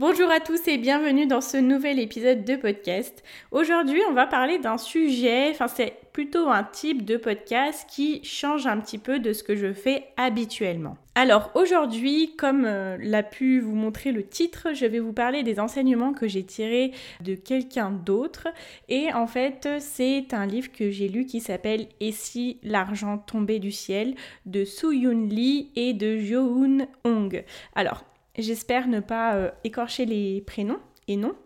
Bonjour à tous et bienvenue dans ce nouvel épisode de podcast. Aujourd'hui, on va parler d'un sujet, enfin c'est plutôt un type de podcast qui change un petit peu de ce que je fais habituellement. Alors aujourd'hui, comme euh, l'a pu vous montrer le titre, je vais vous parler des enseignements que j'ai tirés de quelqu'un d'autre. Et en fait, c'est un livre que j'ai lu qui s'appelle Et si l'argent tombait du ciel de Soo Yoon Lee et de Jo Hong. Alors, J'espère ne pas euh, écorcher les prénoms et noms.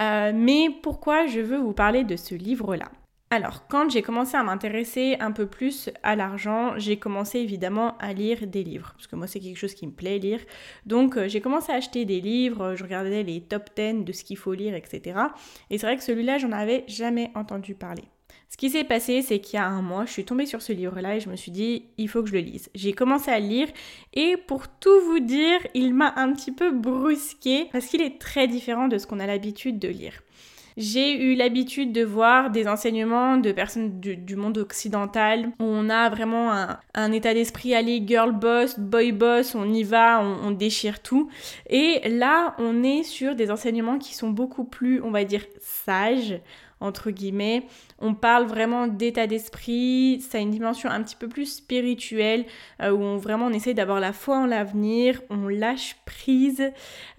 Euh, mais pourquoi je veux vous parler de ce livre-là? Alors, quand j'ai commencé à m'intéresser un peu plus à l'argent, j'ai commencé évidemment à lire des livres, parce que moi c'est quelque chose qui me plaît lire. Donc euh, j'ai commencé à acheter des livres, je regardais les top 10 de ce qu'il faut lire, etc. Et c'est vrai que celui-là, j'en avais jamais entendu parler. Ce qui s'est passé, c'est qu'il y a un mois, je suis tombée sur ce livre-là et je me suis dit, il faut que je le lise. J'ai commencé à le lire et pour tout vous dire, il m'a un petit peu brusqué parce qu'il est très différent de ce qu'on a l'habitude de lire. J'ai eu l'habitude de voir des enseignements de personnes du, monde occidental où on a vraiment un, état d'esprit, allez, girl boss, boy boss, on y va, on, déchire tout. Et là, on est sur des enseignements qui sont beaucoup plus, on va dire, sages entre guillemets. On parle vraiment d'état d'esprit, ça a une dimension un petit peu plus spirituelle, euh, où on, vraiment on d'avoir la foi en l'avenir, on lâche prise,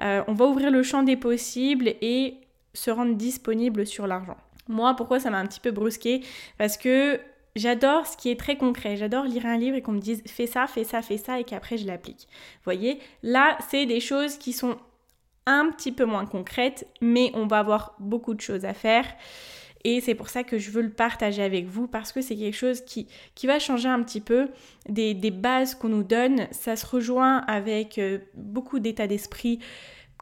euh, on va ouvrir le champ des possibles et se rendre disponible sur l'argent. Moi, pourquoi ça m'a un petit peu brusqué Parce que J'adore ce qui est très concret. J'adore lire un livre et qu'on me dise fais ça, fais ça, fais ça et qu'après je l'applique. Vous voyez, là, c'est des choses qui sont un petit peu moins concrètes, mais on va avoir beaucoup de choses à faire. Et c'est pour ça que je veux le partager avec vous parce que c'est quelque chose qui, qui va changer un petit peu des, bases qu'on nous donne. Ça se rejoint avec euh, beaucoup d'états d'esprit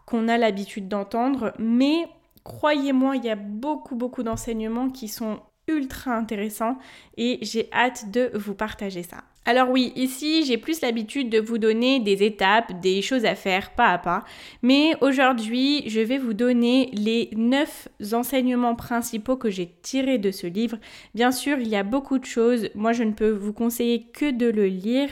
qu'on a l'habitude d'entendre, mais croyez-moi, il y a beaucoup, beaucoup d'enseignements qui sont ultra intéressants et j'ai hâte de vous partager ça. Alors oui, ici j'ai plus l'habitude de vous donner des étapes, des choses à faire pas à pas, mais aujourd'hui je vais vous donner les 9 enseignements principaux que j'ai tirés de ce livre. Bien sûr, il y a beaucoup de choses, moi je ne peux vous conseiller que de le lire,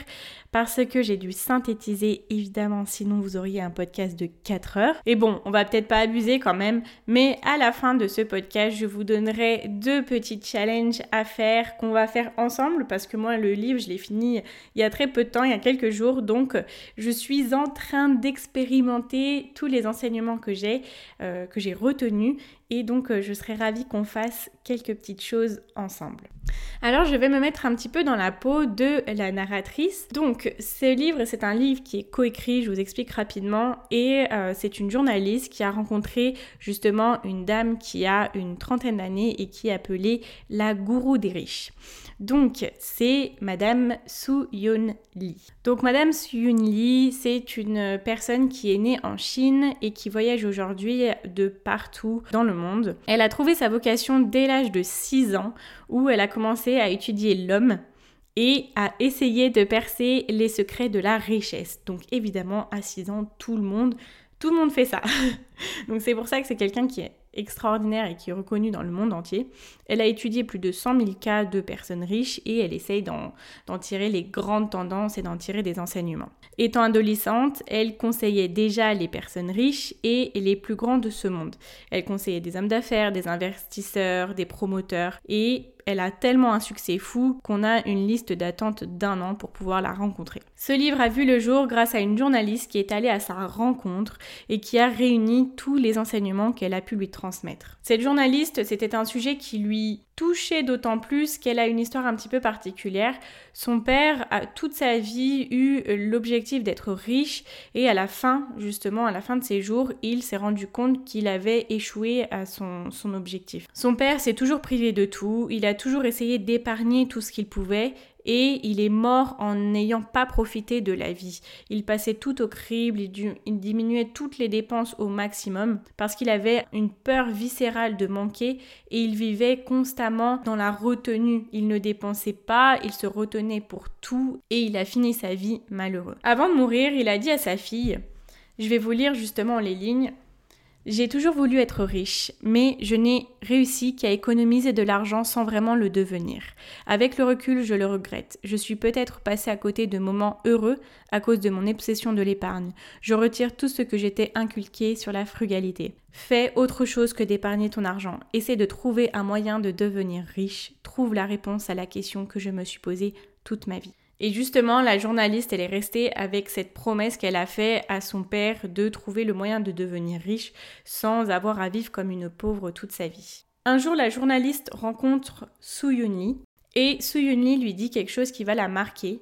parce que j'ai dû synthétiser évidemment, sinon vous auriez un podcast de 4 heures. Et bon, on va peut-être pas abuser quand même, mais à la fin de ce podcast, je vous donnerai deux petits challenges à faire qu'on va faire ensemble parce que moi le livre, je l'ai fini il y a très peu de temps, il y a quelques jours, donc je suis en train d'expérimenter tous les enseignements que j'ai euh, que j'ai retenus et donc je serais ravie qu'on fasse quelques petites choses ensemble. Alors je vais me mettre un petit peu dans la peau de la narratrice. Donc ce livre, c'est un livre qui est coécrit, je vous explique rapidement, et euh, c'est une journaliste qui a rencontré justement une dame qui a une trentaine d'années et qui est appelée la gourou des riches. Donc c'est Madame Su Yun Lee. Donc Madame Su Yun Lee, c'est une personne qui est née en Chine et qui voyage aujourd'hui de partout dans le monde. Elle a trouvé sa vocation dès l'âge de 6 ans où elle a commencé à étudier l'homme et à essayer de percer les secrets de la richesse. Donc évidemment, à 6 ans, tout le monde, tout le monde fait ça. Donc c'est pour ça que c'est quelqu'un qui est extraordinaire et qui est reconnu dans le monde entier. Elle a étudié plus de 100 000 cas de personnes riches et elle essaye d'en tirer les grandes tendances et d'en tirer des enseignements. Étant adolescente, elle conseillait déjà les personnes riches et les plus grands de ce monde. Elle conseillait des hommes d'affaires, des investisseurs, des promoteurs et elle a tellement un succès fou qu'on a une liste d'attente d'un an pour pouvoir la rencontrer. Ce livre a vu le jour grâce à une journaliste qui est allée à sa rencontre et qui a réuni tous les enseignements qu'elle a pu lui transmettre. Cette journaliste, c'était un sujet qui lui touchait d'autant plus qu'elle a une histoire un petit peu particulière. Son père a toute sa vie eu l'objectif d'être riche et à la fin, justement, à la fin de ses jours, il s'est rendu compte qu'il avait échoué à son, objectif. Son père s'est toujours privé de tout, il a toujours essayé d'épargner tout ce qu'il pouvait et il est mort en n'ayant pas profité de la vie. Il passait tout au crible, il, diminuait toutes les dépenses au maximum parce qu'il avait une peur viscérale de manquer et il vivait constamment dans la retenue. Il ne dépensait pas, il se retenait pour tout et il a fini sa vie malheureux. Avant de mourir, il a dit à sa fille, je vais vous lire justement les lignes. J'ai toujours voulu être riche, mais je n'ai réussi qu'à économiser de l'argent sans vraiment le devenir. Avec le recul, je le regrette. Je suis peut-être passé à côté de moments heureux à cause de mon obsession de l'épargne. Je retire tout ce que j'étais inculqué sur la frugalité. Fais autre chose que d'épargner ton argent. Essaie de trouver un moyen de devenir riche. Trouve la réponse à la question que je me suis posée toute ma vie. Et justement, la journaliste, elle est restée avec cette promesse qu'elle a faite à son père de trouver le moyen de devenir riche sans avoir à vivre comme une pauvre toute sa vie. Un jour, la journaliste rencontre Su Yunli et Su Yunli lui dit quelque chose qui va la marquer.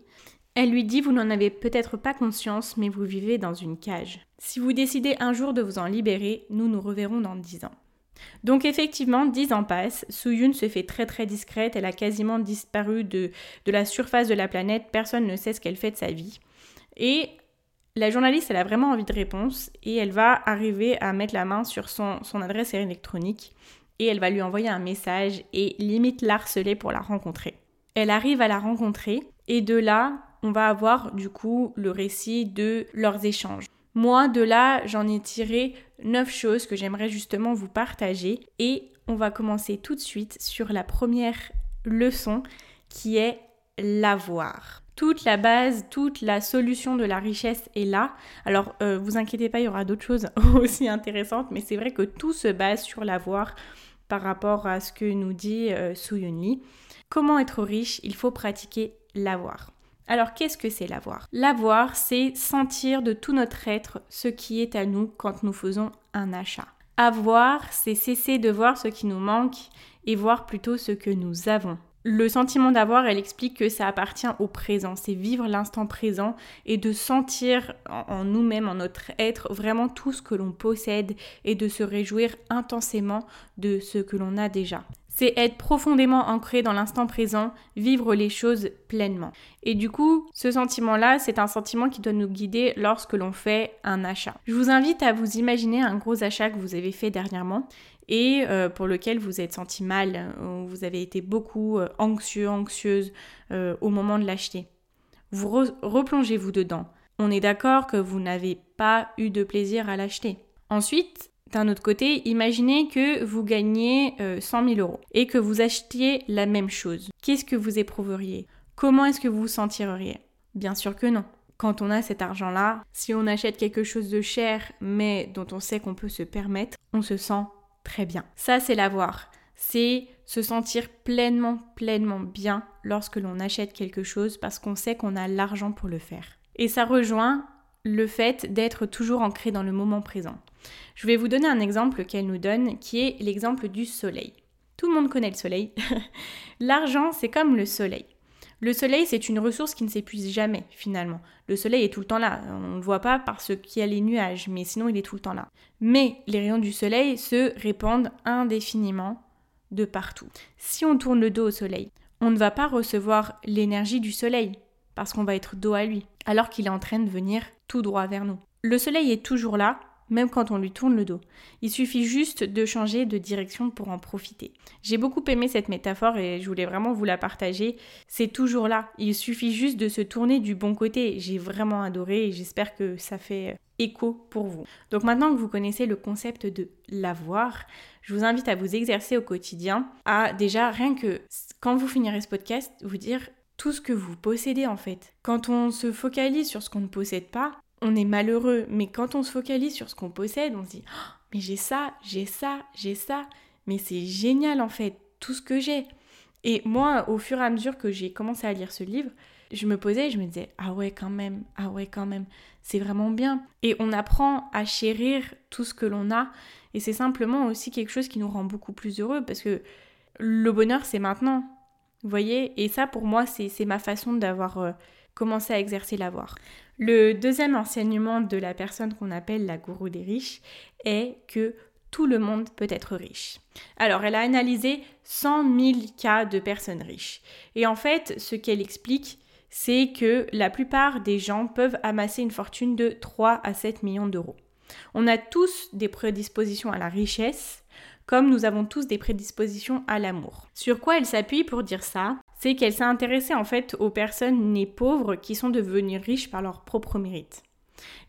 Elle lui dit Vous n'en avez peut-être pas conscience, mais vous vivez dans une cage. Si vous décidez un jour de vous en libérer, nous nous reverrons dans dix ans. Donc effectivement, dix ans passent, Suyun se fait très très discrète, elle a quasiment disparu de, de la surface de la planète, personne ne sait ce qu'elle fait de sa vie. Et la journaliste, elle a vraiment envie de réponse et elle va arriver à mettre la main sur son, son adresse électronique et elle va lui envoyer un message et limite l'harceler pour la rencontrer. Elle arrive à la rencontrer et de là, on va avoir du coup le récit de leurs échanges. Moi, de là, j'en ai tiré neuf choses que j'aimerais justement vous partager et on va commencer tout de suite sur la première leçon qui est l'avoir. Toute la base, toute la solution de la richesse est là. Alors, euh, vous inquiétez pas, il y aura d'autres choses aussi intéressantes, mais c'est vrai que tout se base sur l'avoir par rapport à ce que nous dit euh, Comment être riche? Il faut pratiquer l'avoir. Alors qu'est-ce que c'est l'avoir? L'avoir, c'est sentir de tout notre être ce qui est à nous quand nous faisons un achat. Avoir, c'est cesser de voir ce qui nous manque et voir plutôt ce que nous avons. Le sentiment d'avoir, elle explique que ça appartient au présent, c'est vivre l'instant présent et de sentir en nous-mêmes, en notre être, vraiment tout ce que l'on possède et de se réjouir intensément de ce que l'on a déjà c'est être profondément ancré dans l'instant présent, vivre les choses pleinement. Et du coup, ce sentiment-là, c'est un sentiment qui doit nous guider lorsque l'on fait un achat. Je vous invite à vous imaginer un gros achat que vous avez fait dernièrement et euh, pour lequel vous êtes senti mal, ou vous avez été beaucoup euh, anxieux, anxieuse euh, au moment de l'acheter. Vous replongez-vous dedans. On est d'accord que vous n'avez pas eu de plaisir à l'acheter. Ensuite, d'un autre côté, imaginez que vous gagnez 100 000 euros et que vous achetiez la même chose. Qu'est-ce que vous éprouveriez? Comment est-ce que vous vous sentiriez? Bien sûr que non. Quand on a cet argent-là, si on achète quelque chose de cher mais dont on sait qu'on peut se permettre, on se sent très bien. Ça, c'est l'avoir. C'est se sentir pleinement, pleinement bien lorsque l'on achète quelque chose parce qu'on sait qu'on a l'argent pour le faire. Et ça rejoint le fait d'être toujours ancré dans le moment présent. Je vais vous donner un exemple qu'elle nous donne qui est l'exemple du soleil. Tout le monde connaît le soleil. L'argent, c'est comme le soleil. Le soleil, c'est une ressource qui ne s'épuise jamais, finalement. Le soleil est tout le temps là. On ne le voit pas parce qu'il y a les nuages, mais sinon, il est tout le temps là. Mais les rayons du soleil se répandent indéfiniment de partout. Si on tourne le dos au soleil, on ne va pas recevoir l'énergie du soleil parce qu'on va être dos à lui, alors qu'il est en train de venir tout droit vers nous. Le soleil est toujours là, même quand on lui tourne le dos. Il suffit juste de changer de direction pour en profiter. J'ai beaucoup aimé cette métaphore et je voulais vraiment vous la partager. C'est toujours là. Il suffit juste de se tourner du bon côté. J'ai vraiment adoré et j'espère que ça fait écho pour vous. Donc maintenant que vous connaissez le concept de l'avoir, je vous invite à vous exercer au quotidien, à déjà rien que quand vous finirez ce podcast, vous dire tout ce que vous possédez en fait. Quand on se focalise sur ce qu'on ne possède pas, on est malheureux. Mais quand on se focalise sur ce qu'on possède, on se dit oh, mais j'ai ça, j'ai ça, j'ai ça. Mais c'est génial en fait, tout ce que j'ai. Et moi, au fur et à mesure que j'ai commencé à lire ce livre, je me posais et je me disais ah ouais quand même, ah ouais quand même, c'est vraiment bien. Et on apprend à chérir tout ce que l'on a. Et c'est simplement aussi quelque chose qui nous rend beaucoup plus heureux parce que le bonheur c'est maintenant. Vous voyez? Et ça pour moi c'est ma façon d'avoir euh, commencé à exercer l'avoir. Le deuxième enseignement de la personne qu'on appelle la gourou des riches est que tout le monde peut être riche. Alors, elle a analysé 100 000 cas de personnes riches. Et en fait, ce qu'elle explique, c'est que la plupart des gens peuvent amasser une fortune de 3 à 7 millions d'euros. On a tous des prédispositions à la richesse, comme nous avons tous des prédispositions à l'amour. Sur quoi elle s'appuie pour dire ça? C'est qu'elle s'est intéressée en fait aux personnes nées pauvres qui sont devenues riches par leur propre mérite.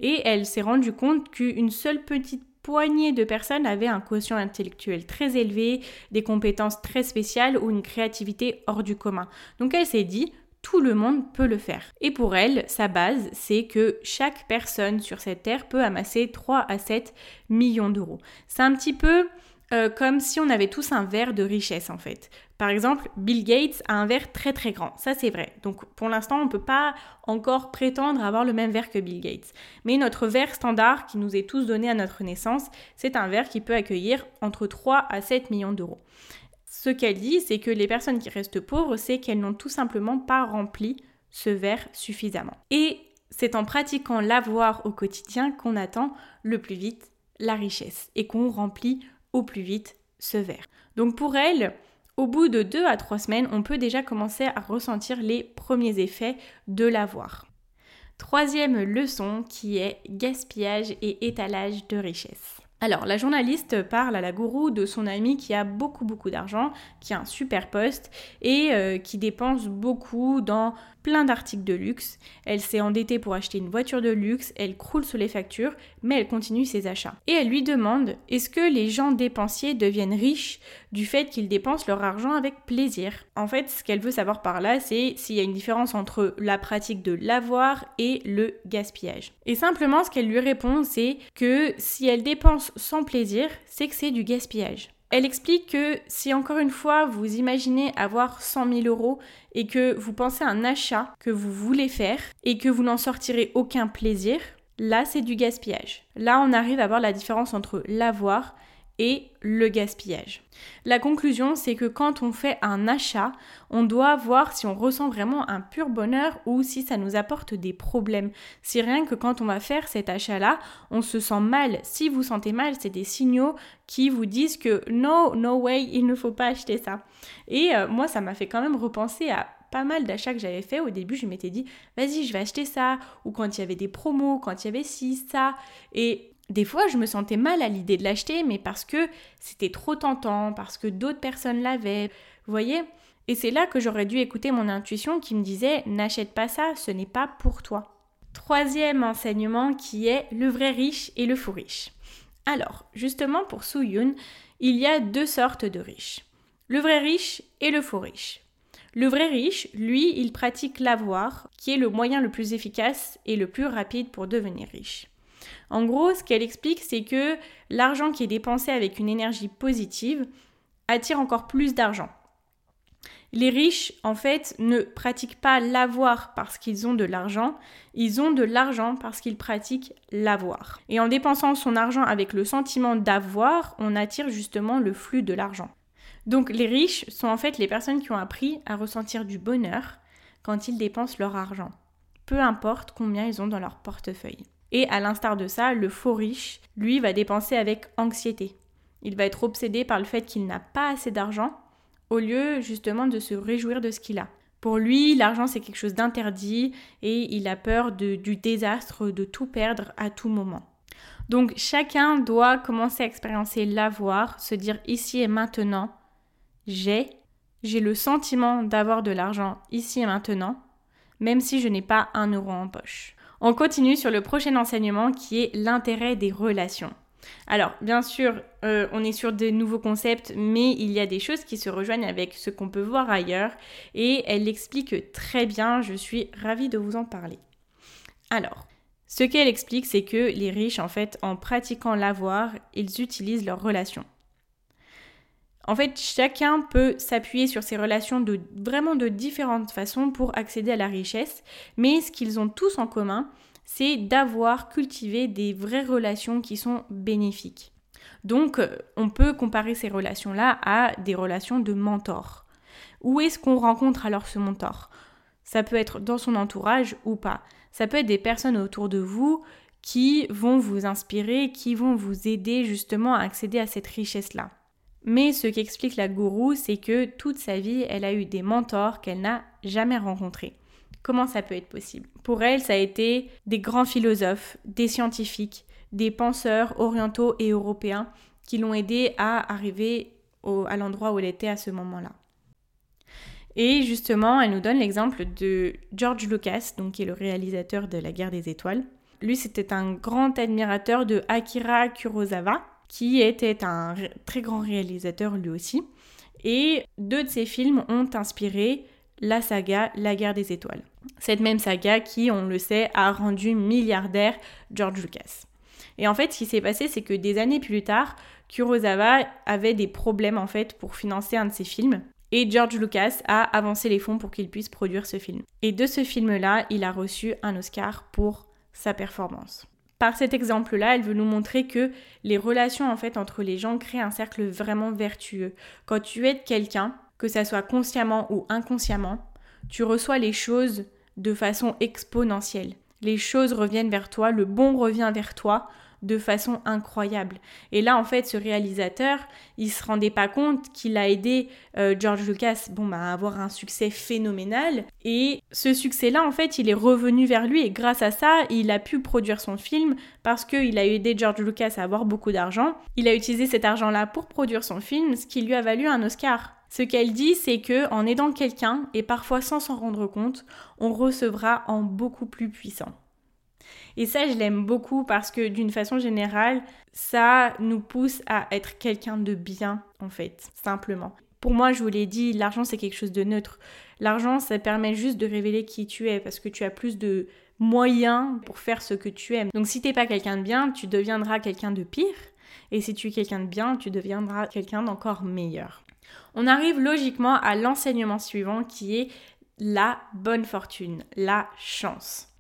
Et elle s'est rendue compte qu'une seule petite poignée de personnes avaient un quotient intellectuel très élevé, des compétences très spéciales ou une créativité hors du commun. Donc elle s'est dit, tout le monde peut le faire. Et pour elle, sa base, c'est que chaque personne sur cette terre peut amasser 3 à 7 millions d'euros. C'est un petit peu euh, comme si on avait tous un verre de richesse en fait. Par exemple, Bill Gates a un verre très très grand, ça c'est vrai. Donc pour l'instant, on ne peut pas encore prétendre avoir le même verre que Bill Gates. Mais notre verre standard qui nous est tous donné à notre naissance, c'est un verre qui peut accueillir entre 3 à 7 millions d'euros. Ce qu'elle dit, c'est que les personnes qui restent pauvres, c'est qu'elles n'ont tout simplement pas rempli ce verre suffisamment. Et c'est en pratiquant l'avoir au quotidien qu'on attend le plus vite la richesse et qu'on remplit au plus vite ce verre. Donc pour elle, au bout de deux à trois semaines, on peut déjà commencer à ressentir les premiers effets de l'avoir. Troisième leçon qui est gaspillage et étalage de richesse. Alors, la journaliste parle à la gourou de son ami qui a beaucoup beaucoup d'argent, qui a un super poste et euh, qui dépense beaucoup dans plein d'articles de luxe. Elle s'est endettée pour acheter une voiture de luxe, elle croule sous les factures, mais elle continue ses achats. Et elle lui demande est-ce que les gens dépensiers deviennent riches du fait qu'ils dépensent leur argent avec plaisir? En fait, ce qu'elle veut savoir par là, c'est s'il y a une différence entre la pratique de l'avoir et le gaspillage. Et simplement, ce qu'elle lui répond, c'est que si elle dépense sans plaisir, c'est que c'est du gaspillage. Elle explique que si encore une fois vous imaginez avoir 100 000 euros et que vous pensez à un achat que vous voulez faire et que vous n'en sortirez aucun plaisir, là c'est du gaspillage. Là on arrive à voir la différence entre l'avoir et le gaspillage. La conclusion, c'est que quand on fait un achat, on doit voir si on ressent vraiment un pur bonheur ou si ça nous apporte des problèmes. Si rien que quand on va faire cet achat-là, on se sent mal. Si vous sentez mal, c'est des signaux qui vous disent que no, no way, il ne faut pas acheter ça. Et euh, moi, ça m'a fait quand même repenser à mal d'achats que j'avais fait. Au début, je m'étais dit, vas-y, je vais acheter ça. Ou quand il y avait des promos, quand il y avait ci, ça. Et des fois, je me sentais mal à l'idée de l'acheter, mais parce que c'était trop tentant, parce que d'autres personnes l'avaient. Voyez Et c'est là que j'aurais dû écouter mon intuition qui me disait n'achète pas ça, ce n'est pas pour toi. Troisième enseignement qui est le vrai riche et le faux riche. Alors, justement pour Su il y a deux sortes de riches. Le vrai riche et le faux riche. Le vrai riche, lui, il pratique l'avoir, qui est le moyen le plus efficace et le plus rapide pour devenir riche. En gros, ce qu'elle explique, c'est que l'argent qui est dépensé avec une énergie positive attire encore plus d'argent. Les riches, en fait, ne pratiquent pas l'avoir parce qu'ils ont de l'argent, ils ont de l'argent parce qu'ils pratiquent l'avoir. Et en dépensant son argent avec le sentiment d'avoir, on attire justement le flux de l'argent. Donc les riches sont en fait les personnes qui ont appris à ressentir du bonheur quand ils dépensent leur argent, peu importe combien ils ont dans leur portefeuille. Et à l'instar de ça, le faux riche, lui, va dépenser avec anxiété. Il va être obsédé par le fait qu'il n'a pas assez d'argent, au lieu justement de se réjouir de ce qu'il a. Pour lui, l'argent c'est quelque chose d'interdit et il a peur du désastre, de tout perdre à tout moment. Donc chacun doit commencer à expériencer l'avoir, se dire ici et maintenant, j'ai, j'ai le sentiment d'avoir de l'argent ici et maintenant, même si je n'ai pas un euro en poche. On continue sur le prochain enseignement qui est l'intérêt des relations. Alors, bien sûr, euh, on est sur de nouveaux concepts, mais il y a des choses qui se rejoignent avec ce qu'on peut voir ailleurs, et elle l'explique très bien, je suis ravie de vous en parler. Alors, ce qu'elle explique, c'est que les riches, en fait, en pratiquant l'avoir, ils utilisent leurs relations. En fait, chacun peut s'appuyer sur ses relations de vraiment de différentes façons pour accéder à la richesse, mais ce qu'ils ont tous en commun, c'est d'avoir cultivé des vraies relations qui sont bénéfiques. Donc, euh, on peut comparer ces relations-là à des relations de mentor. Où est-ce qu'on rencontre alors ce mentor? Ça peut être dans son entourage ou pas. Ça peut être des personnes autour de vous qui vont vous inspirer, qui vont vous aider justement à accéder à cette richesse-là. Mais ce qu'explique la gourou, c'est que toute sa vie, elle a eu des mentors qu'elle n'a jamais rencontrés. Comment ça peut être possible? Pour elle, ça a été des grands philosophes, des scientifiques, des penseurs orientaux et européens qui l'ont aidé à arriver à l'endroit où elle était à ce moment-là. Et justement, elle nous donne l'exemple de George Lucas, donc qui est le réalisateur de La Guerre des Étoiles. Lui, c'était un grand admirateur de Akira Kurosawa, qui était un très grand réalisateur lui aussi. Et deux de ses films ont inspiré la saga La Guerre des Étoiles. Cette même saga qui, on le sait, a rendu milliardaire George Lucas. Et en fait, ce qui s'est passé, c'est que des années plus tard, Kurosawa avait des problèmes en fait pour financer un de ses films. Et George Lucas a avancé les fonds pour qu'il puisse produire ce film. Et de ce film-là, il a reçu un Oscar pour sa performance. Par cet exemple-là, elle veut nous montrer que les relations en fait entre les gens créent un cercle vraiment vertueux. Quand tu aides quelqu'un, que ça soit consciemment ou inconsciemment, tu reçois les choses de façon exponentielle. Les choses reviennent vers toi, le bon revient vers toi, de façon incroyable. Et là, en fait, ce réalisateur, il se rendait pas compte qu'il a aidé euh, George Lucas bon, bah, à avoir un succès phénoménal. Et ce succès-là, en fait, il est revenu vers lui. Et grâce à ça, il a pu produire son film parce qu'il a aidé George Lucas à avoir beaucoup d'argent. Il a utilisé cet argent-là pour produire son film, ce qui lui a valu un Oscar. Ce qu'elle dit, c'est que en aidant quelqu'un, et parfois sans s'en rendre compte, on recevra en beaucoup plus puissant. Et ça, je l'aime beaucoup parce que d'une façon générale, ça nous pousse à être quelqu'un de bien, en fait, simplement. Pour moi, je vous l'ai dit, l'argent, c'est quelque chose de neutre. L'argent, ça permet juste de révéler qui tu es parce que tu as plus de moyens pour faire ce que tu aimes. Donc si t'es pas quelqu'un de bien, tu deviendras quelqu'un de pire. Et si tu es quelqu'un de bien, tu deviendras quelqu'un d'encore meilleur. On arrive logiquement à l'enseignement suivant qui est la bonne fortune, la chance.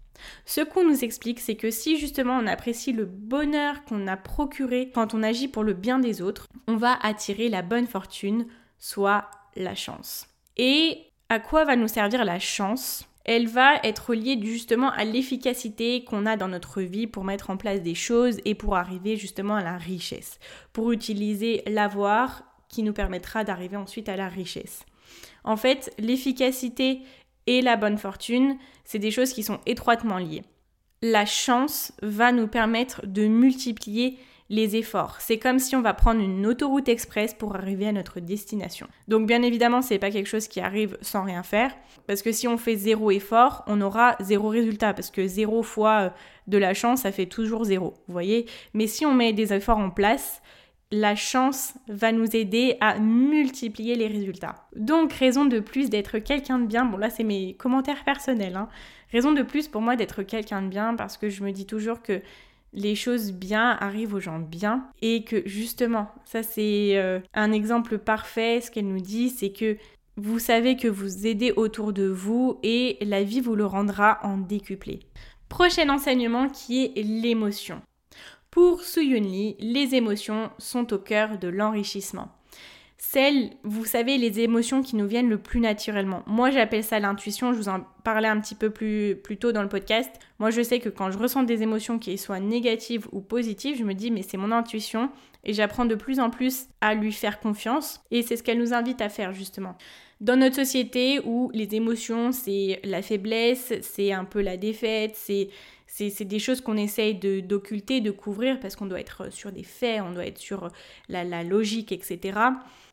Ce qu'on nous explique, c'est que si justement on apprécie le bonheur qu'on a procuré quand on agit pour le bien des autres, on va attirer la bonne fortune, soit la chance. Et à quoi va nous servir la chance? Elle va être liée justement à l'efficacité qu'on a dans notre vie pour mettre en place des choses et pour arriver justement à la richesse, pour utiliser l'avoir qui nous permettra d'arriver ensuite à la richesse. En fait, l'efficacité et la bonne fortune, c'est des choses qui sont étroitement liées. La chance va nous permettre de multiplier les efforts. C'est comme si on va prendre une autoroute express pour arriver à notre destination. Donc bien évidemment, c'est pas quelque chose qui arrive sans rien faire parce que si on fait zéro effort, on aura zéro résultat parce que zéro fois euh, de la chance, ça fait toujours zéro, vous voyez Mais si on met des efforts en place, la chance va nous aider à multiplier les résultats. Donc, raison de plus d'être quelqu'un de bien, bon là c'est mes commentaires personnels, hein. raison de plus pour moi d'être quelqu'un de bien parce que je me dis toujours que les choses bien arrivent aux gens bien et que justement, ça c'est euh, un exemple parfait, ce qu'elle nous dit, c'est que vous savez que vous aidez autour de vous et la vie vous le rendra en décuplé. Prochain enseignement qui est l'émotion. Pour Suyunli, les émotions sont au cœur de l'enrichissement. Celles, vous savez, les émotions qui nous viennent le plus naturellement. Moi, j'appelle ça l'intuition. Je vous en parlais un petit peu plus, plus tôt dans le podcast. Moi, je sais que quand je ressens des émotions qui soient négatives ou positives, je me dis, mais c'est mon intuition. Et j'apprends de plus en plus à lui faire confiance. Et c'est ce qu'elle nous invite à faire, justement. Dans notre société où les émotions, c'est la faiblesse, c'est un peu la défaite, c'est c'est des choses qu'on essaye d'occulter, de, couvrir, parce qu'on doit être sur des faits, on doit être sur la, la logique, etc.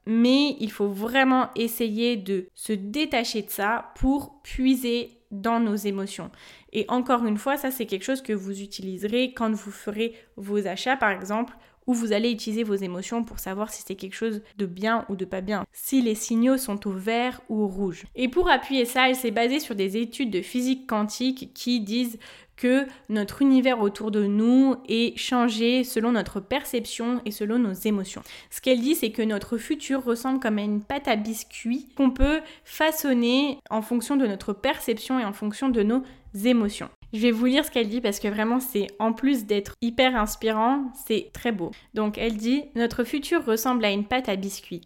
Mais il faut vraiment essayer de se détacher de ça pour puiser dans nos émotions. Et encore une fois, ça c'est quelque chose que vous utiliserez quand vous ferez vos achats par exemple, où vous allez utiliser vos émotions pour savoir si c'est quelque chose de bien ou de pas bien, si les signaux sont au vert ou au rouge. Et pour appuyer ça, elle s'est basée sur des études de physique quantique qui disent que notre univers autour de nous est changé selon notre perception et selon nos émotions. Ce qu'elle dit, c'est que notre futur ressemble comme à une pâte à biscuits qu'on peut façonner en fonction de notre perception et en fonction de nos émotions. Je vais vous lire ce qu'elle dit parce que vraiment c'est en plus d'être hyper inspirant, c'est très beau. Donc elle dit Notre futur ressemble à une pâte à biscuits.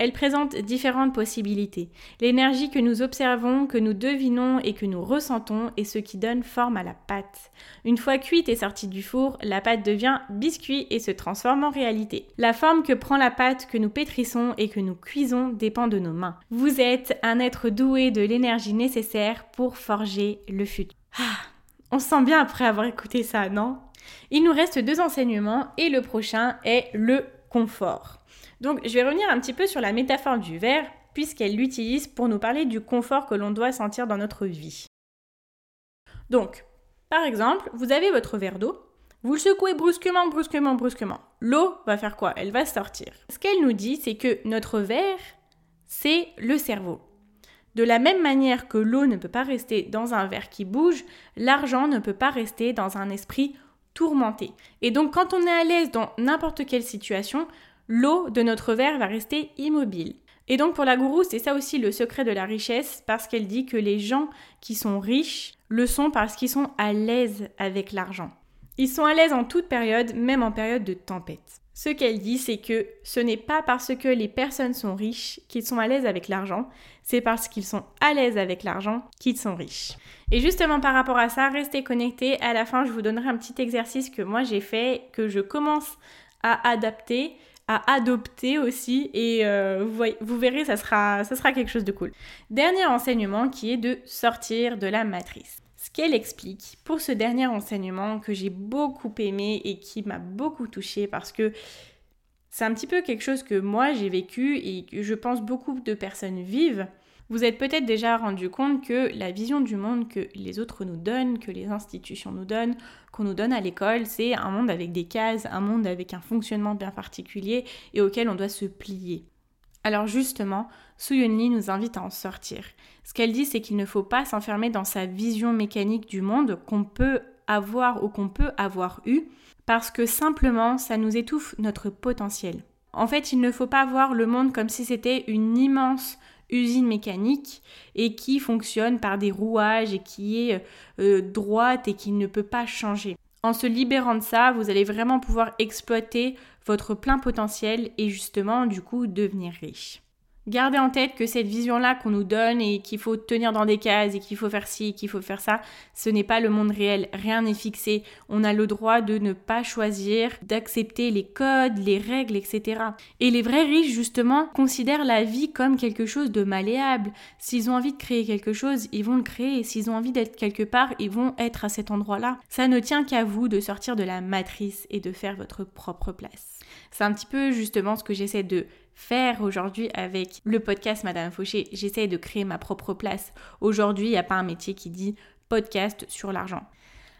Elle présente différentes possibilités. L'énergie que nous observons, que nous devinons et que nous ressentons est ce qui donne forme à la pâte. Une fois cuite et sortie du four, la pâte devient biscuit et se transforme en réalité. La forme que prend la pâte que nous pétrissons et que nous cuisons dépend de nos mains. Vous êtes un être doué de l'énergie nécessaire pour forger le futur. Ah, on se sent bien après avoir écouté ça, non? Il nous reste deux enseignements et le prochain est le confort. Donc je vais revenir un petit peu sur la métaphore du verre, puisqu'elle l'utilise pour nous parler du confort que l'on doit sentir dans notre vie. Donc, par exemple, vous avez votre verre d'eau, vous le secouez brusquement, brusquement, brusquement. L'eau va faire quoi? Elle va sortir. Ce qu'elle nous dit, c'est que notre verre, c'est le cerveau. De la même manière que l'eau ne peut pas rester dans un verre qui bouge, l'argent ne peut pas rester dans un esprit tourmenté. Et donc quand on est à l'aise dans n'importe quelle situation, l'eau de notre verre va rester immobile. Et donc pour la gourou, c'est ça aussi le secret de la richesse, parce qu'elle dit que les gens qui sont riches le sont parce qu'ils sont à l'aise avec l'argent. Ils sont à l'aise en toute période, même en période de tempête. Ce qu'elle dit, c'est que ce n'est pas parce que les personnes sont riches qu'ils sont à l'aise avec l'argent, c'est parce qu'ils sont à l'aise avec l'argent qu'ils sont riches. Et justement par rapport à ça, restez connectés. À la fin, je vous donnerai un petit exercice que moi j'ai fait, que je commence à adapter adopter aussi et euh, vous, verrez, ça sera, ça sera quelque chose de cool. Dernier enseignement qui est de sortir de la matrice. Ce qu'elle explique pour ce dernier enseignement que j'ai beaucoup aimé et qui m'a beaucoup touché parce que c'est un petit peu quelque chose que moi j'ai vécu et que je pense beaucoup de personnes vivent. Vous êtes peut-être déjà rendu compte que la vision du monde que les autres nous donnent, que les institutions nous donnent, qu'on nous donne à l'école, c'est un monde avec des cases, un monde avec un fonctionnement bien particulier et auquel on doit se plier. Alors justement, Yun nous invite à en sortir. Ce qu'elle dit, c'est qu'il ne faut pas s'enfermer dans sa vision mécanique du monde qu'on peut avoir ou qu'on peut avoir eu, parce que simplement, ça nous étouffe notre potentiel. En fait, il ne faut pas voir le monde comme si c'était une immense usine mécanique et qui fonctionne par des rouages et qui est euh, droite et qui ne peut pas changer. En se libérant de ça, vous allez vraiment pouvoir exploiter votre plein potentiel et justement du coup devenir riche. Gardez en tête que cette vision-là qu'on nous donne et qu'il faut tenir dans des cases et qu'il faut faire ci et qu'il faut faire ça, ce n'est pas le monde réel. Rien n'est fixé. On a le droit de ne pas choisir, d'accepter les codes, les règles, etc. Et les vrais riches, justement, considèrent la vie comme quelque chose de malléable. S'ils ont envie de créer quelque chose, ils vont le créer. S'ils ont envie d'être quelque part, ils vont être à cet endroit-là. Ça ne tient qu'à vous de sortir de la matrice et de faire votre propre place. C'est un petit peu justement ce que j'essaie de faire aujourd'hui avec le podcast Madame Fauché. J'essaie de créer ma propre place. Aujourd'hui, il n'y a pas un métier qui dit podcast sur l'argent.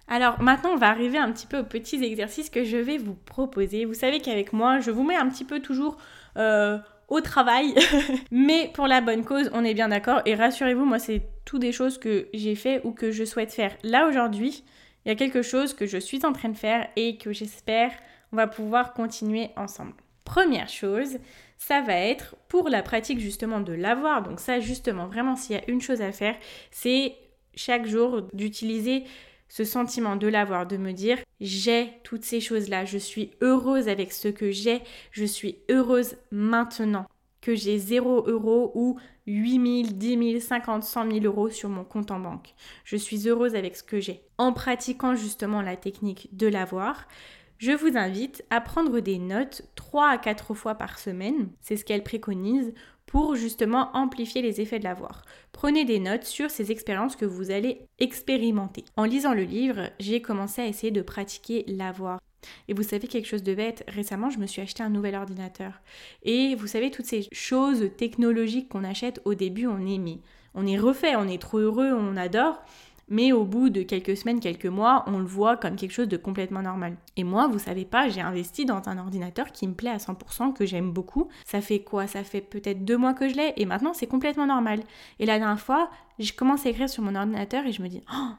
Alors maintenant, on va arriver un petit peu aux petits exercices que je vais vous proposer. Vous savez qu'avec moi, je vous mets un petit peu toujours euh, au travail, mais pour la bonne cause, on est bien d'accord. Et rassurez-vous, moi, c'est tout des choses que j'ai fait ou que je souhaite faire. Là aujourd'hui, il y a quelque chose que je suis en train de faire et que j'espère on va pouvoir continuer ensemble. Première chose, ça va être pour la pratique justement de l'avoir. Donc ça justement, vraiment s'il y a une chose à faire, c'est chaque jour d'utiliser ce sentiment de l'avoir, de me dire j'ai toutes ces choses-là, je suis heureuse avec ce que j'ai, je suis heureuse maintenant que j'ai 0 euros ou 8 000, 10 000, 50, 100 000 euros sur mon compte en banque. Je suis heureuse avec ce que j'ai. En pratiquant justement la technique de l'avoir, je vous invite à prendre des notes 3 à 4 fois par semaine, c'est ce qu'elle préconise, pour justement amplifier les effets de l'avoir. Prenez des notes sur ces expériences que vous allez expérimenter. En lisant le livre, j'ai commencé à essayer de pratiquer l'avoir. Et vous savez quelque chose de bête, récemment je me suis acheté un nouvel ordinateur. Et vous savez toutes ces choses technologiques qu'on achète au début on aimait. On est refait, on est trop heureux, on adore mais au bout de quelques semaines, quelques mois, on le voit comme quelque chose de complètement normal. Et moi, vous savez pas, j'ai investi dans un ordinateur qui me plaît à 100%, que j'aime beaucoup. Ça fait quoi? Ça fait peut-être deux mois que je l'ai, et maintenant c'est complètement normal. Et la dernière fois, je commence à écrire sur mon ordinateur et je me dis, oh,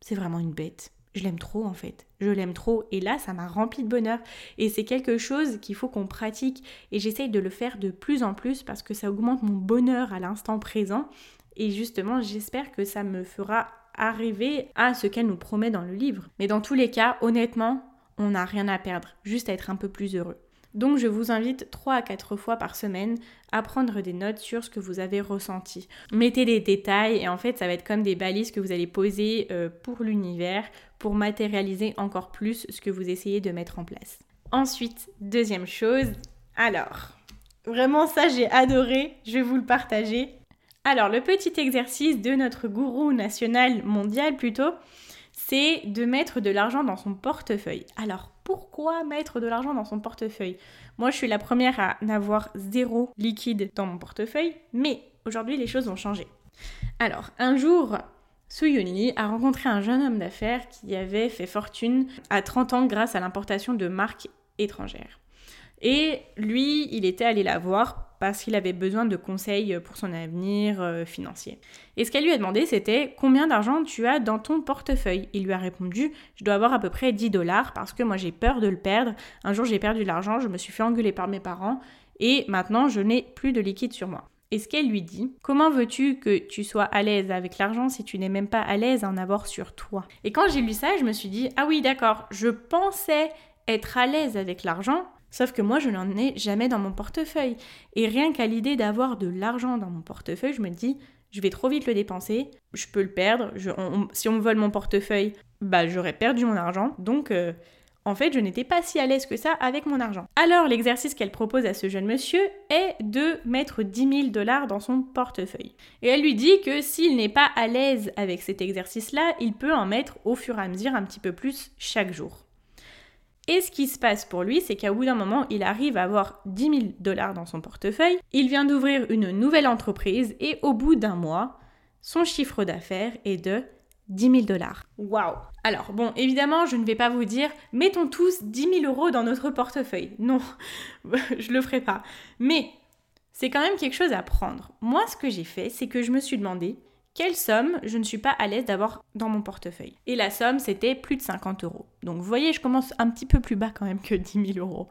c'est vraiment une bête. Je l'aime trop en fait. Je l'aime trop. Et là, ça m'a rempli de bonheur. Et c'est quelque chose qu'il faut qu'on pratique. Et j'essaye de le faire de plus en plus parce que ça augmente mon bonheur à l'instant présent. Et justement, j'espère que ça me fera arriver à ce qu'elle nous promet dans le livre. Mais dans tous les cas, honnêtement, on n'a rien à perdre, juste à être un peu plus heureux. Donc je vous invite 3 à 4 fois par semaine à prendre des notes sur ce que vous avez ressenti. Mettez des détails et en fait ça va être comme des balises que vous allez poser euh, pour l'univers pour matérialiser encore plus ce que vous essayez de mettre en place. Ensuite, deuxième chose, alors, vraiment ça j'ai adoré, je vais vous le partager. Alors le petit exercice de notre gourou national mondial plutôt, c'est de mettre de l'argent dans son portefeuille. Alors pourquoi mettre de l'argent dans son portefeuille? Moi, je suis la première à n'avoir zéro liquide dans mon portefeuille, mais aujourd'hui, les choses ont changé. Alors, un jour, Suyuni a rencontré un jeune homme d'affaires qui avait fait fortune à 30 ans grâce à l'importation de marques étrangères. Et lui, il était allé la voir parce qu'il avait besoin de conseils pour son avenir euh, financier. Et ce qu'elle lui a demandé, c'était combien d'argent tu as dans ton portefeuille? Il lui a répondu, je dois avoir à peu près 10 dollars parce que moi j'ai peur de le perdre. Un jour j'ai perdu l'argent, je me suis fait engueuler par mes parents et maintenant je n'ai plus de liquide sur moi. Et ce qu'elle lui dit, comment veux-tu que tu sois à l'aise avec l'argent si tu n'es même pas à l'aise à en avoir sur toi? Et quand j'ai lu ça, je me suis dit, ah oui d'accord, je pensais être à l'aise avec l'argent, Sauf que moi, je n'en ai jamais dans mon portefeuille. Et rien qu'à l'idée d'avoir de l'argent dans mon portefeuille, je me dis, je vais trop vite le dépenser, je peux le perdre. si on me vole mon portefeuille, bah j'aurais perdu mon argent. Donc, euh, en fait, je n'étais pas si à l'aise que ça avec mon argent. Alors, l'exercice qu'elle propose à ce jeune monsieur est de mettre 10 000 dollars dans son portefeuille. Et elle lui dit que s'il n'est pas à l'aise avec cet exercice-là, il peut en mettre au fur et à mesure un petit peu plus chaque jour. Et ce qui se passe pour lui, c'est qu'à bout d'un moment, il arrive à avoir 10 000 dollars dans son portefeuille. Il vient d'ouvrir une nouvelle entreprise et au bout d'un mois, son chiffre d'affaires est de 10 000 dollars. Waouh Alors bon, évidemment, je ne vais pas vous dire mettons tous 10 000 euros dans notre portefeuille. Non, je le ferai pas. Mais c'est quand même quelque chose à prendre. Moi, ce que j'ai fait, c'est que je me suis demandé quelle somme je ne suis pas à l'aise d'avoir dans mon portefeuille. Et la somme, c'était plus de 50 euros. Donc vous voyez, je commence un petit peu plus bas quand même que 10 000 euros.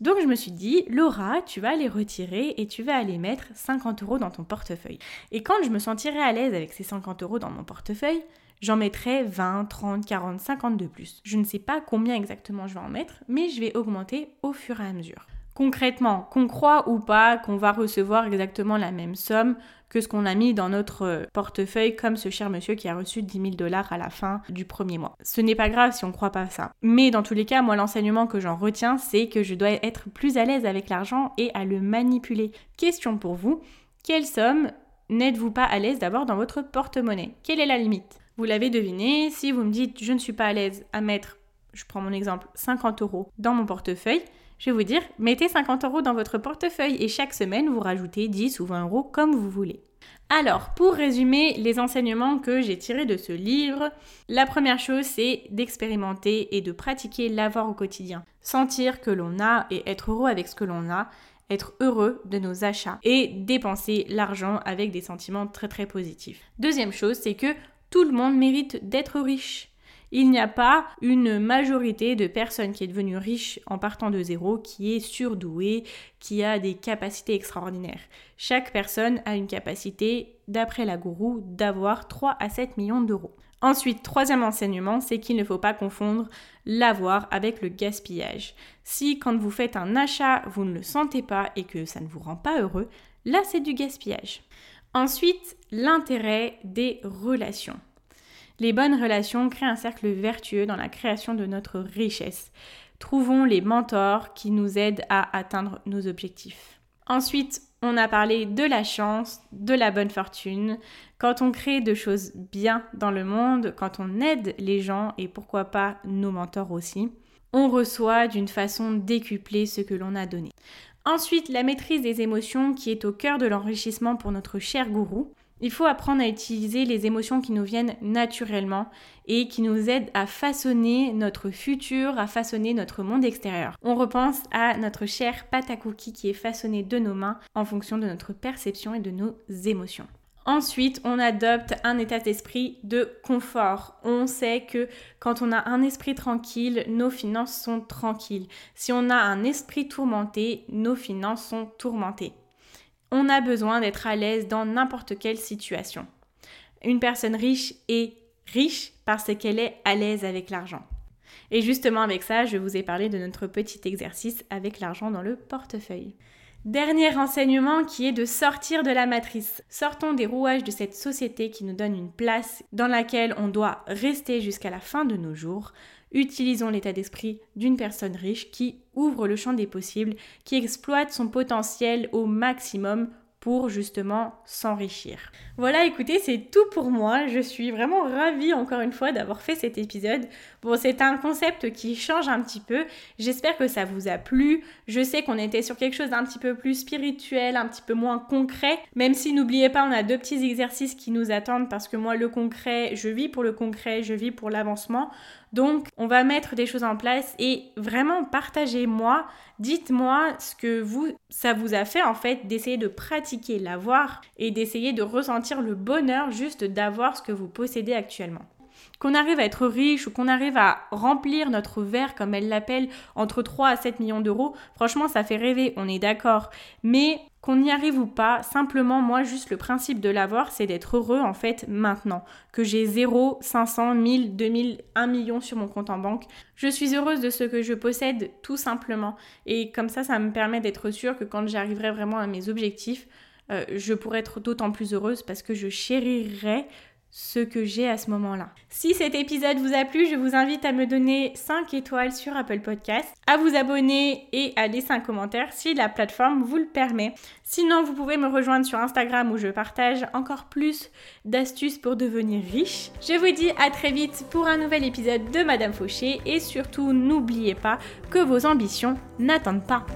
Donc je me suis dit, Laura, tu vas les retirer et tu vas aller mettre 50 euros dans ton portefeuille. Et quand je me sentirai à l'aise avec ces 50 euros dans mon portefeuille, j'en mettrai 20, 30, 40, 50 de plus. Je ne sais pas combien exactement je vais en mettre, mais je vais augmenter au fur et à mesure. Concrètement, qu'on croit ou pas qu'on va recevoir exactement la même somme que ce qu'on a mis dans notre euh, portefeuille, comme ce cher monsieur qui a reçu 10 000 dollars à la fin du premier mois. Ce n'est pas grave si on ne croit pas ça. Mais dans tous les cas, moi, l'enseignement que j'en retiens, c'est que je dois être plus à l'aise avec l'argent et à le manipuler. Question pour vous, quelle somme n'êtes-vous pas à l'aise d'avoir dans votre porte-monnaie? Quelle est la limite? Vous l'avez deviné, si vous me dites je ne suis pas à l'aise à mettre, je prends mon exemple, 50 euros dans mon portefeuille, je vais vous dire, mettez 50 euros dans votre portefeuille et chaque semaine, vous rajoutez 10 ou 20 euros comme vous voulez. Alors, pour résumer les enseignements que j'ai tirés de ce livre, la première chose, c'est d'expérimenter et de pratiquer l'avoir au quotidien. Sentir que l'on a et être heureux avec ce que l'on a, être heureux de nos achats et dépenser l'argent avec des sentiments très très positifs. Deuxième chose, c'est que tout le monde mérite d'être riche. Il n'y a pas une majorité de personnes qui est devenue riche en partant de zéro, qui est surdouée, qui a des capacités extraordinaires. Chaque personne a une capacité, d'après la gourou, d'avoir 3 à 7 millions d'euros. Ensuite, troisième enseignement, c'est qu'il ne faut pas confondre l'avoir avec le gaspillage. Si quand vous faites un achat, vous ne le sentez pas et que ça ne vous rend pas heureux, là c'est du gaspillage. Ensuite, l'intérêt des relations. Les bonnes relations créent un cercle vertueux dans la création de notre richesse. Trouvons les mentors qui nous aident à atteindre nos objectifs. Ensuite, on a parlé de la chance, de la bonne fortune. Quand on crée de choses bien dans le monde, quand on aide les gens et pourquoi pas nos mentors aussi, on reçoit d'une façon décuplée ce que l'on a donné. Ensuite, la maîtrise des émotions qui est au cœur de l'enrichissement pour notre cher gourou. Il faut apprendre à utiliser les émotions qui nous viennent naturellement et qui nous aident à façonner notre futur, à façonner notre monde extérieur. On repense à notre cher pâte à cookies qui est façonné de nos mains en fonction de notre perception et de nos émotions. Ensuite, on adopte un état d'esprit de confort. On sait que quand on a un esprit tranquille, nos finances sont tranquilles. Si on a un esprit tourmenté, nos finances sont tourmentées. On a besoin d'être à l'aise dans n'importe quelle situation. Une personne riche est riche parce qu'elle est à l'aise avec l'argent. Et justement avec ça, je vous ai parlé de notre petit exercice avec l'argent dans le portefeuille. Dernier renseignement qui est de sortir de la matrice. Sortons des rouages de cette société qui nous donne une place dans laquelle on doit rester jusqu'à la fin de nos jours. Utilisons l'état d'esprit d'une personne riche qui ouvre le champ des possibles, qui exploite son potentiel au maximum pour justement s'enrichir. Voilà, écoutez, c'est tout pour moi. Je suis vraiment ravie encore une fois d'avoir fait cet épisode. Bon, c'est un concept qui change un petit peu. J'espère que ça vous a plu. Je sais qu'on était sur quelque chose d'un petit peu plus spirituel, un petit peu moins concret. Même si n'oubliez pas, on a deux petits exercices qui nous attendent parce que moi, le concret, je vis pour le concret, je vis pour l'avancement. Donc, on va mettre des choses en place et vraiment partagez-moi, dites-moi ce que vous, ça vous a fait en fait d'essayer de pratiquer l'avoir et d'essayer de ressentir le bonheur juste d'avoir ce que vous possédez actuellement. Qu'on arrive à être riche ou qu'on arrive à remplir notre verre, comme elle l'appelle, entre 3 à 7 millions d'euros, franchement, ça fait rêver, on est d'accord. Mais qu'on y arrive ou pas, simplement, moi, juste le principe de l'avoir, c'est d'être heureux, en fait, maintenant. Que j'ai 0, 500, 1000, 2000, 1 million sur mon compte en banque. Je suis heureuse de ce que je possède, tout simplement. Et comme ça, ça me permet d'être sûre que quand j'arriverai vraiment à mes objectifs, euh, je pourrais être d'autant plus heureuse parce que je chérirai ce que j'ai à ce moment-là. Si cet épisode vous a plu, je vous invite à me donner 5 étoiles sur Apple Podcast, à vous abonner et à laisser un commentaire si la plateforme vous le permet. Sinon, vous pouvez me rejoindre sur Instagram où je partage encore plus d'astuces pour devenir riche. Je vous dis à très vite pour un nouvel épisode de Madame Fauché et surtout n'oubliez pas que vos ambitions n'attendent pas.